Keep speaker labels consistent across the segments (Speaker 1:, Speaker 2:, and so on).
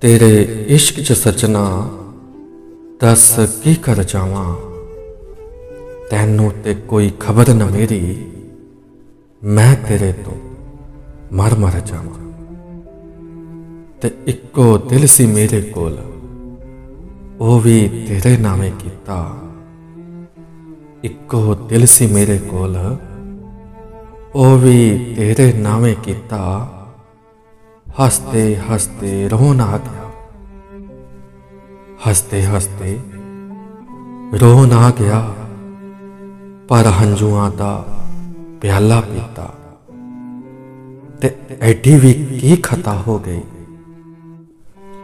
Speaker 1: ਤੇਰੇ ਇਸ਼ਕ ਚ ਸਜਣਾ ਦੱਸ ਕੀ ਕਰ ਜਾਵਾਂ? ਤੈਨੂੰ ਤੇ ਕੋਈ ਖਬਰ ਨਾ ਮੇਰੀ, ਮੈਂ ਤੇਰੇ ਤੋਂ ਮਰ ਮਰ ਜਾਵਾਂ। ਤੇ ਇੱਕੋ ਦਿਲ ਸੀ ਮੇਰੇ ਕੋਲ, ਉਹ ਵੀ ਤੇਰੇ ਨਾਮੇ ਕੀਤਾ। ਇੱਕੋ ਦਿਲ ਸੀ ਮੇਰੇ ਕੋਲ, ਉਹ ਵੀ ਤੇਰੇ ਨਾਮੇ ਕੀਤਾ। ਹੱਸਦੇ ਹੱਸਦੇ ਰੋਣ ਆ ਗਿਆ। ਹੱਸਦੇ ਹੱਸਦੇ ਰੋਣ ਆ ਗਿਆ। ਪਰ ਹੰਝੂਆਂ ਦਾ ਪਿਆਲਾ ਪੀਤਾ। ਤੇ ਐਡੀ ਵੀ ਕੀ ਖਤਾ ਹੋ ਗਈ?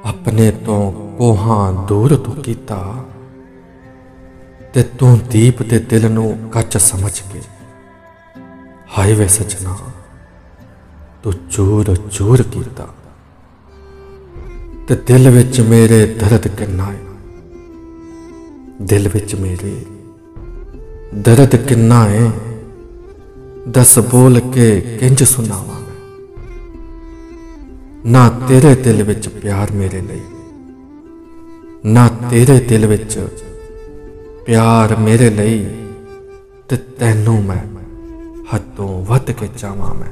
Speaker 1: ਆਪਣੇ ਤੋਂ ਕੋਹਾਂ ਦੂਰ ਤੂੰ ਕੀਤਾ। ਤੇ ਤੂੰ ਦੀਪ ਦੇ ਦਿਲ ਨੂੰ ਕੱਚ ਸਮਝ ਕੇ ਹਾਏ ਵੇ ਸਜਣਾ। ਤੂੰ ਚੂਰ ਚੂਰ ਕੀਤਾ। ਤੇ ਦਿਲ ਵਿੱਚ ਮੇਰੇ ਦਰਦ ਕਿੰਨਾ ਹੈ? ਦਿਲ ਵਿੱਚ ਮੇਰੇ ਦਰਦ ਕਿੰਨਾ ਹੈ? ਦੱਸ ਬੋਲ ਕੇ ਕਿੰਜ ਸੁਣਾਵਾਂ ਮੈਂ? ਨਾ ਤੇਰੇ ਦਿਲ ਵਿੱਚ ਪਿਆਰ ਮੇਰੇ ਲਈ, ਨਾ ਤੇਰੇ ਦਿਲ ਵਿੱਚ ਪਿਆਰ ਮੇਰੇ ਲਈ, ਤੇ ਤੈਨੂੰ ਮੈਂ ਹੱਦੋਂ ਵੱਧ ਕੇ ਚਾਹਾਂ ਮੈਂ।